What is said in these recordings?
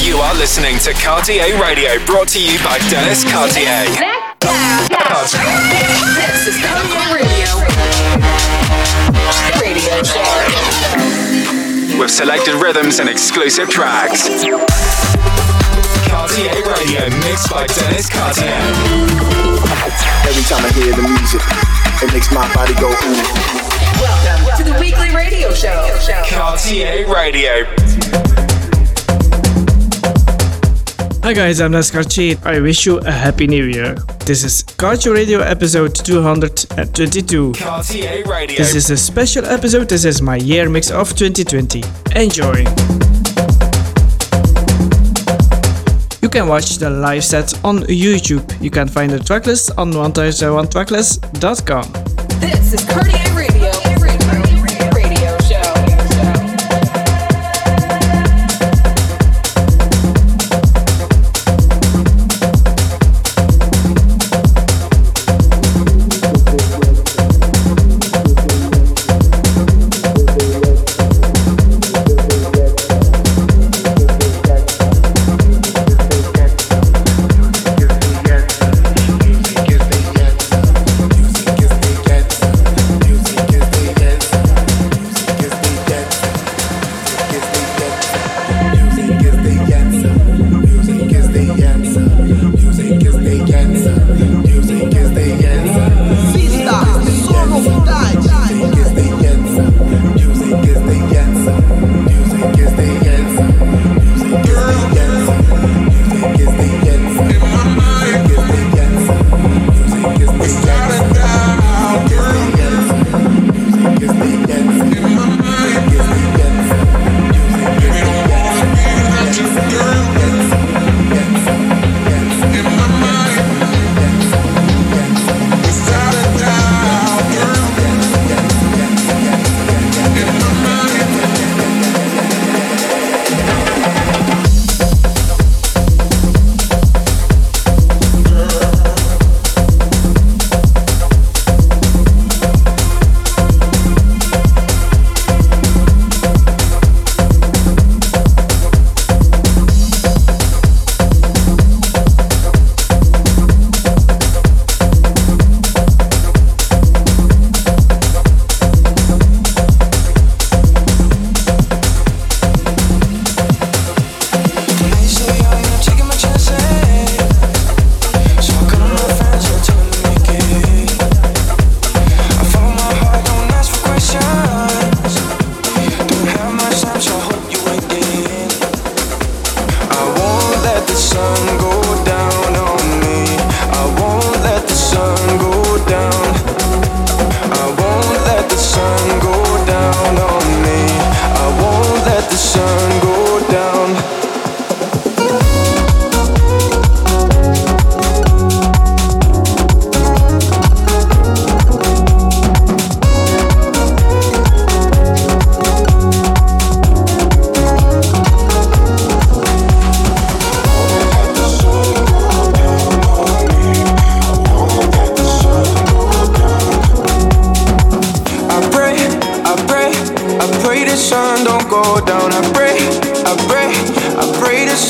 You are listening to Cartier Radio, brought to you by Dennis Cartier. This is Cartier Radio. Radio show. With selected rhythms and exclusive tracks. Cartier Radio, mixed by Dennis Cartier. Every time I hear the music, it makes my body go ooh. Welcome to the weekly radio show. Cartier Radio. Hi guys, I'm Dennis Cartier. I wish you a happy new year. This is Cartier Radio episode 222. Cartier Radio. This is a special episode. This is my year mix of 2020. Enjoy. You can watch the live set on YouTube. You can find the tracklist on 1001tracklist.com. This is Cartier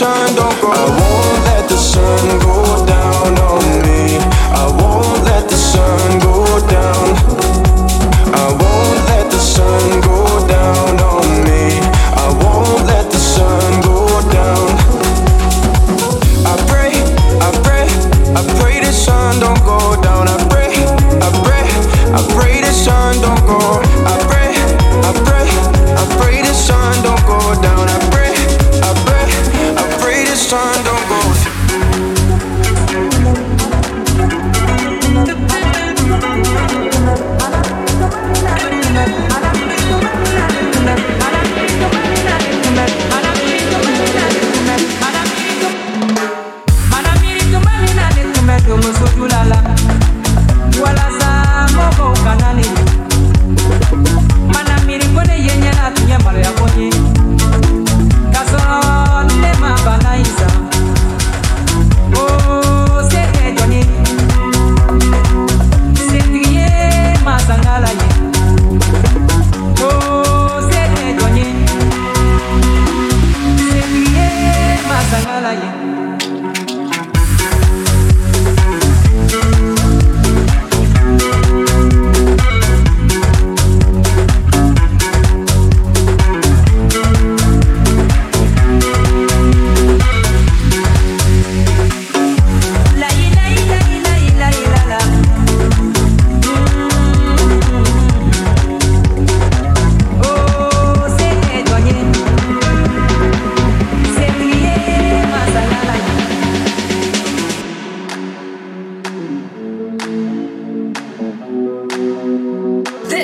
sun don't go. I won't let the sun go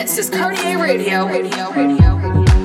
This is Cartier Radio. Radio. Radio. Radio.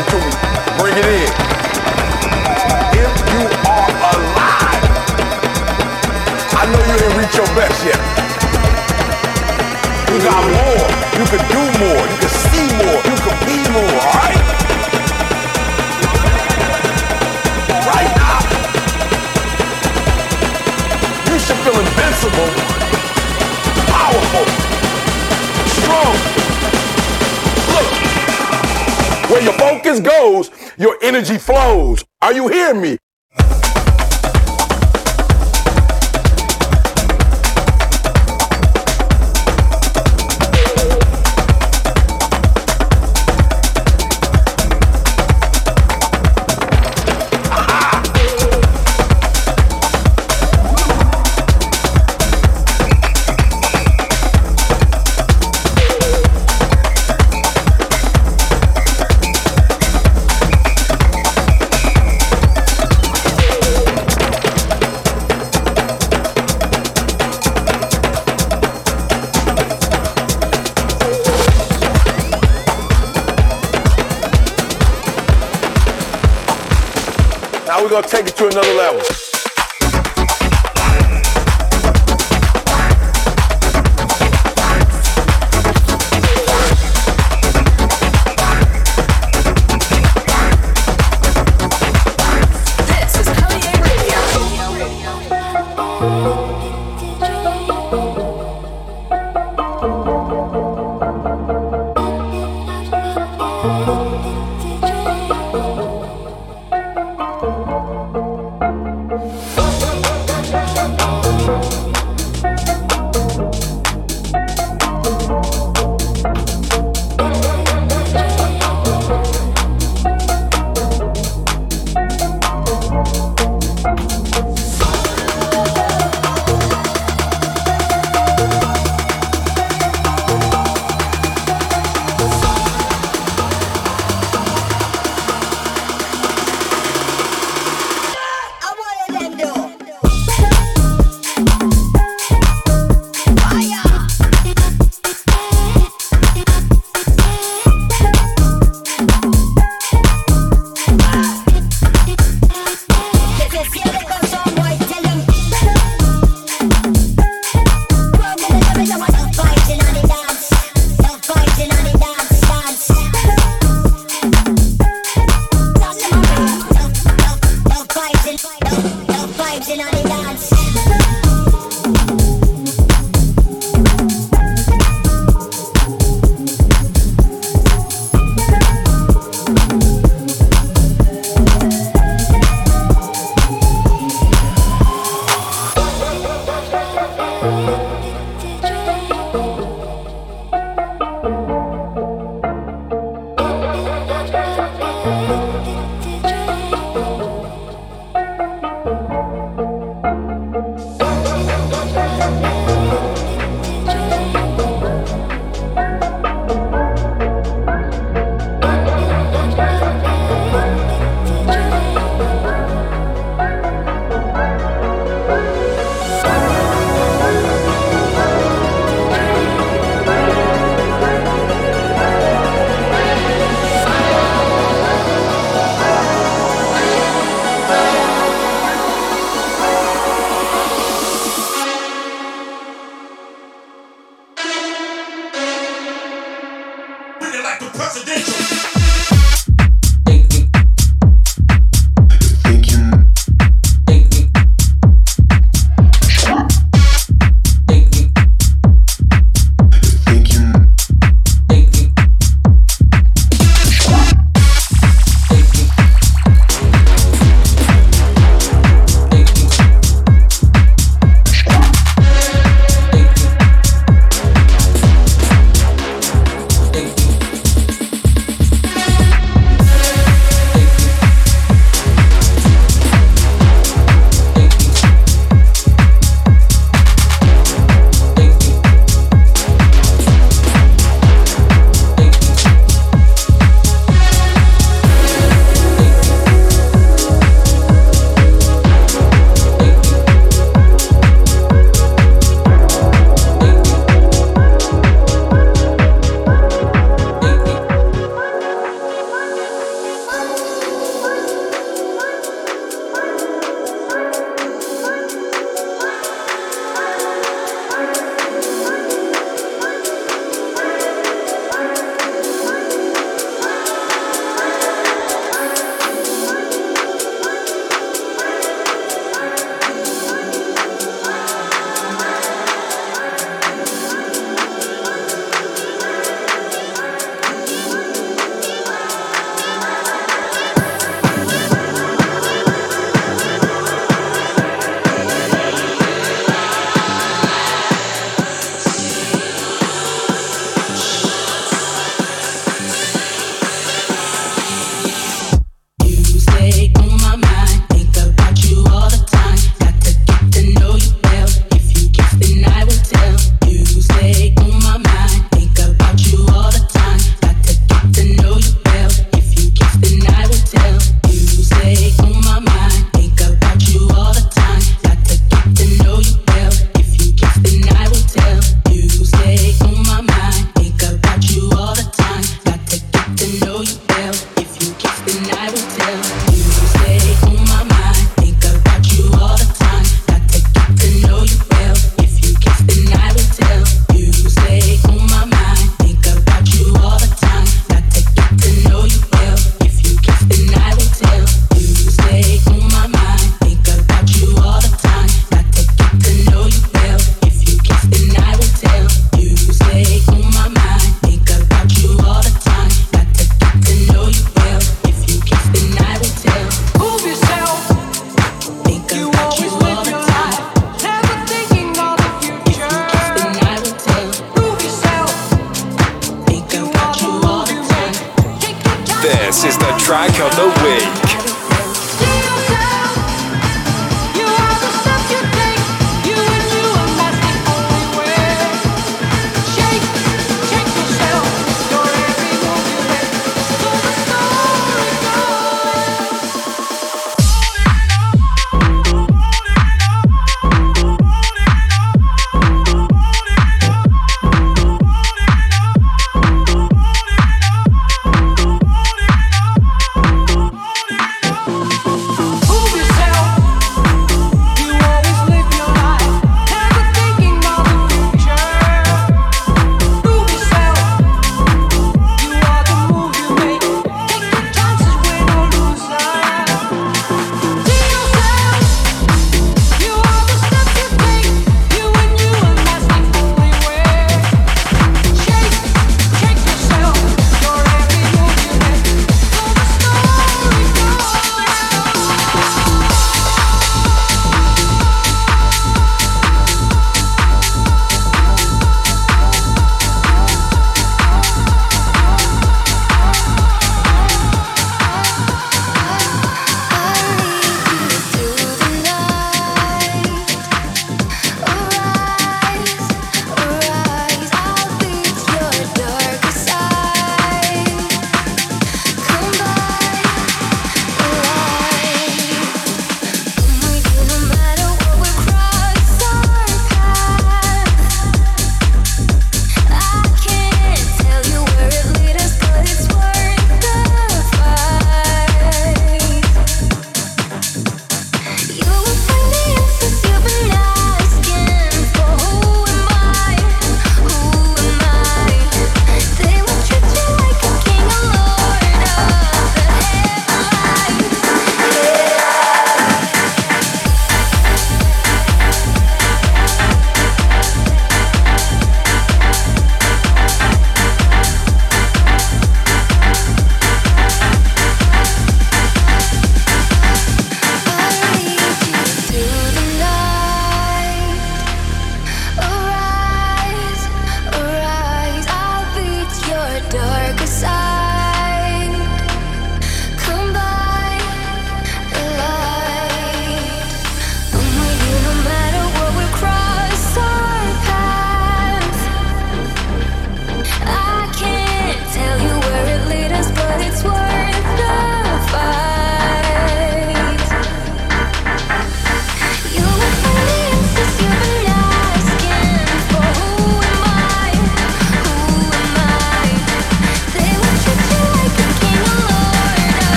listen to me. Bring it in. If you are alive, I know you didn't reach your best yet. You got more. You can do more. You can see more. You can be more. All right. Where your focus goes, your energy flows. Are you hearing me?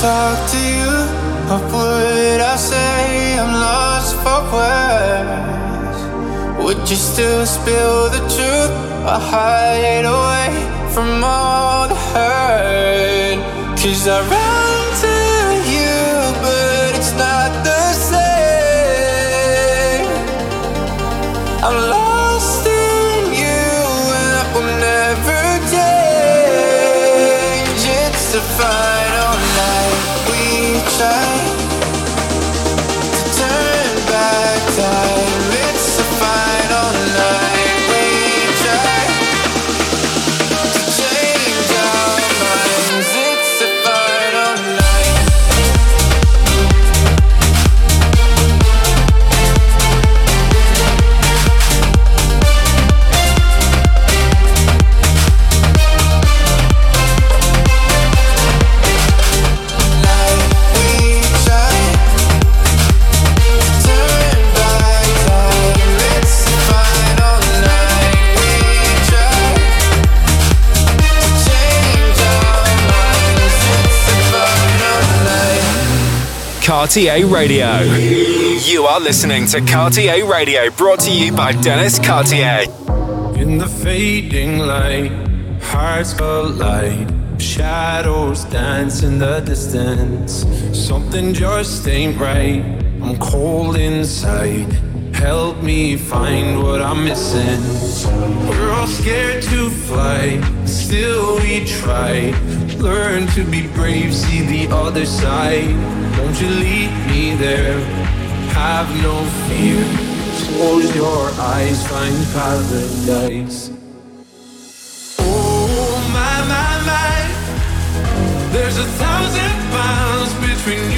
talk to you, what would I say? I'm lost for words. Would you still spill the truth or hide away from all the hurt? Cause I. Cartier Radio. You are listening to Cartier Radio, brought to you by Dennis Cartier. In the fading light, hearts collide, shadows dance in the distance. Something just ain't right. I'm cold inside. Help me find what I'm missing. We're all scared to fly, still we try. Learn to be brave, see the other side. Won't you leave me there? Have no fear. Close your eyes, find paradise. Oh my my my, there's a thousand miles between you.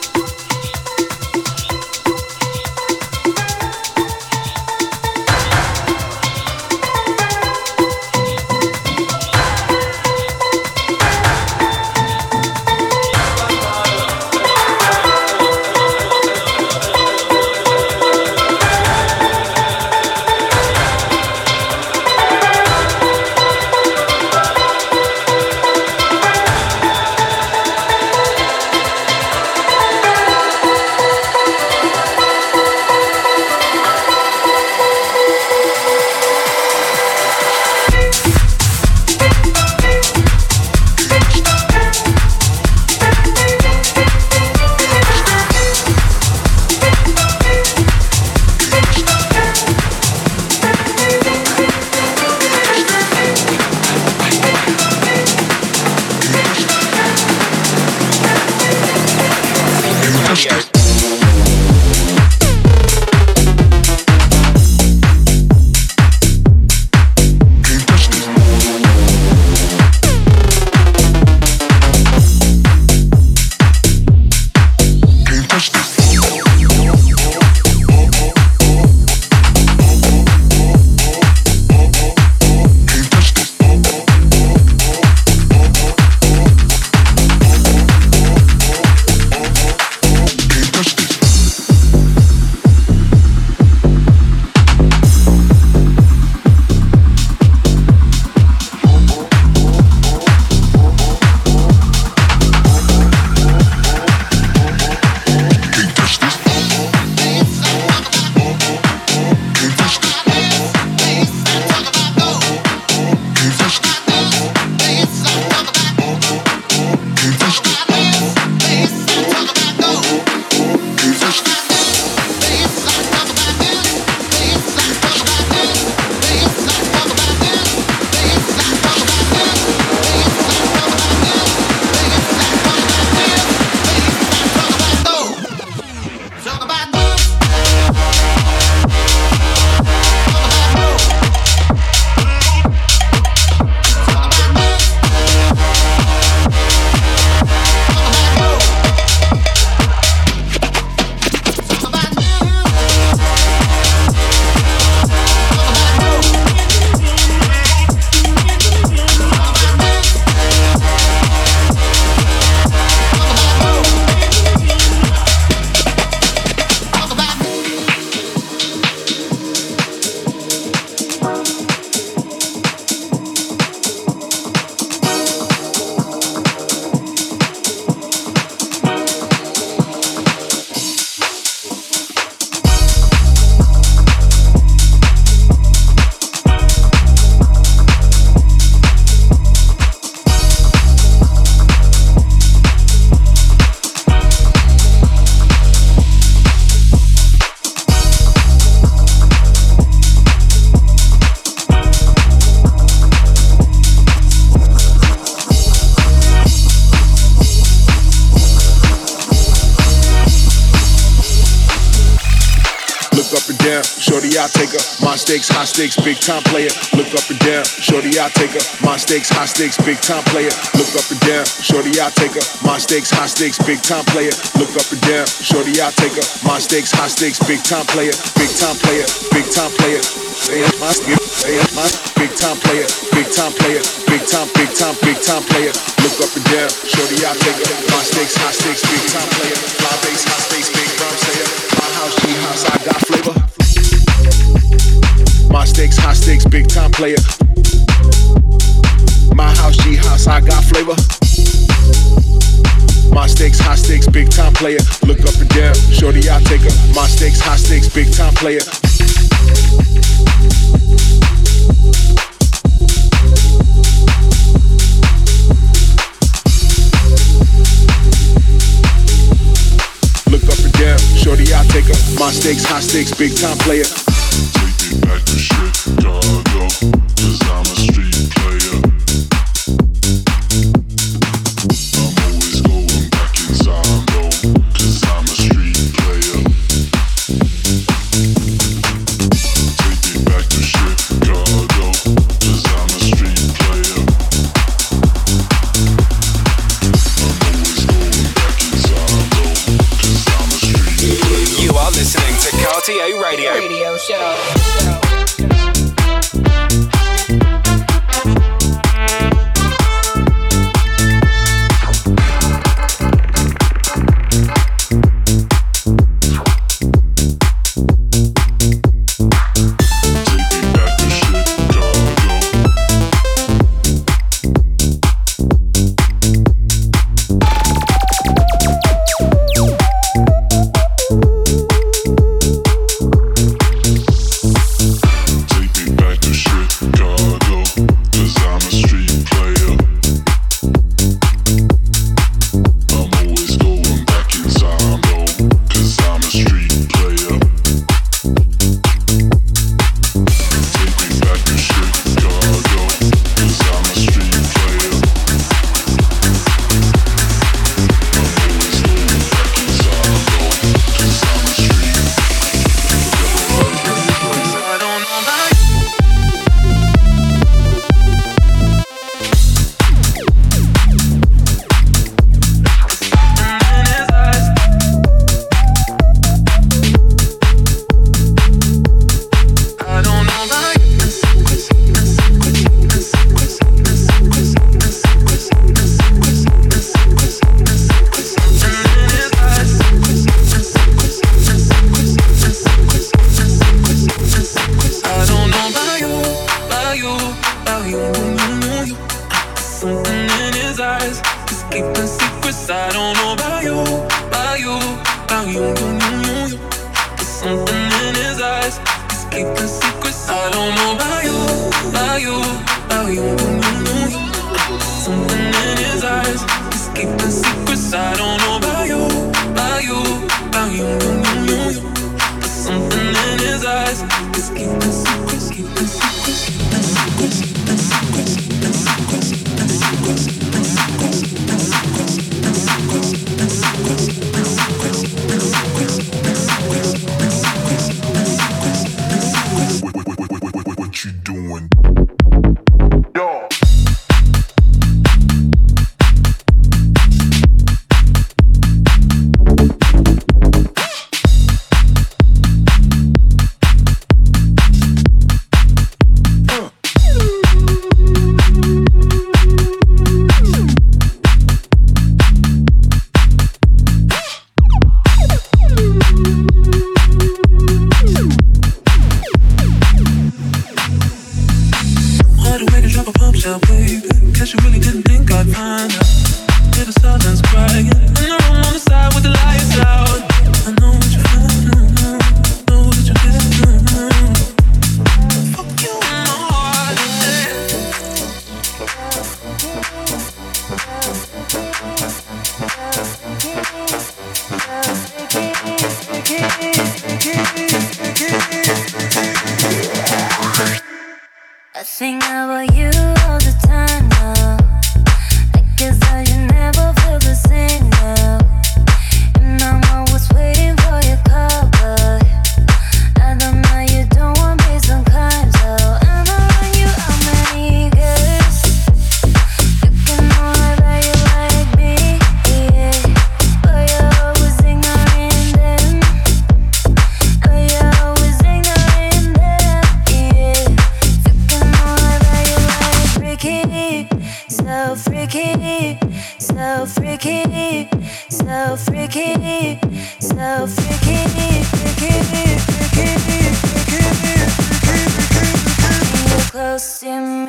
Stakes, high stakes, big time player. Look up and down, shorty, I take her. My stakes, high stakes, big time player. Look up and down, shorty, I take her. My stakes, high stakes, big time player. Look up and down, shorty, I take her. My stakes, high stakes, big time player. Big time player, big time player. Say it, my, say it, my big time player, big time player, big time, big time, big time player. Look up and down, shorty, I take her. My stakes, high stakes, big time player. Fly base, high stakes, big drum sayer. My house, she house, I got flavor. My stakes, high stakes, big time player. My house, G house, I got flavor. My stakes, high stakes, big time player. Look up and down, shorty, I take her. My stakes, high stakes, big time player. Look up and down, shorty, I take her. My stakes, high stakes, big time player. Like shit, God, yo, I'm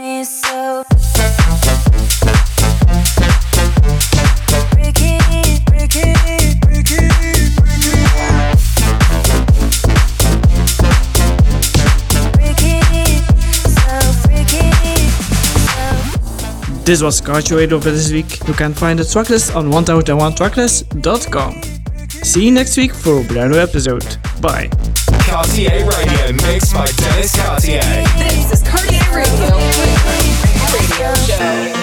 this was Cartier Radio for this week. You can find the tracklist on 1001tracklist.com. See you next week for a brand new episode. Bye. Cartier Radio, mixed by Dennis Cartier. This is Cartier. Radio. Radio Show.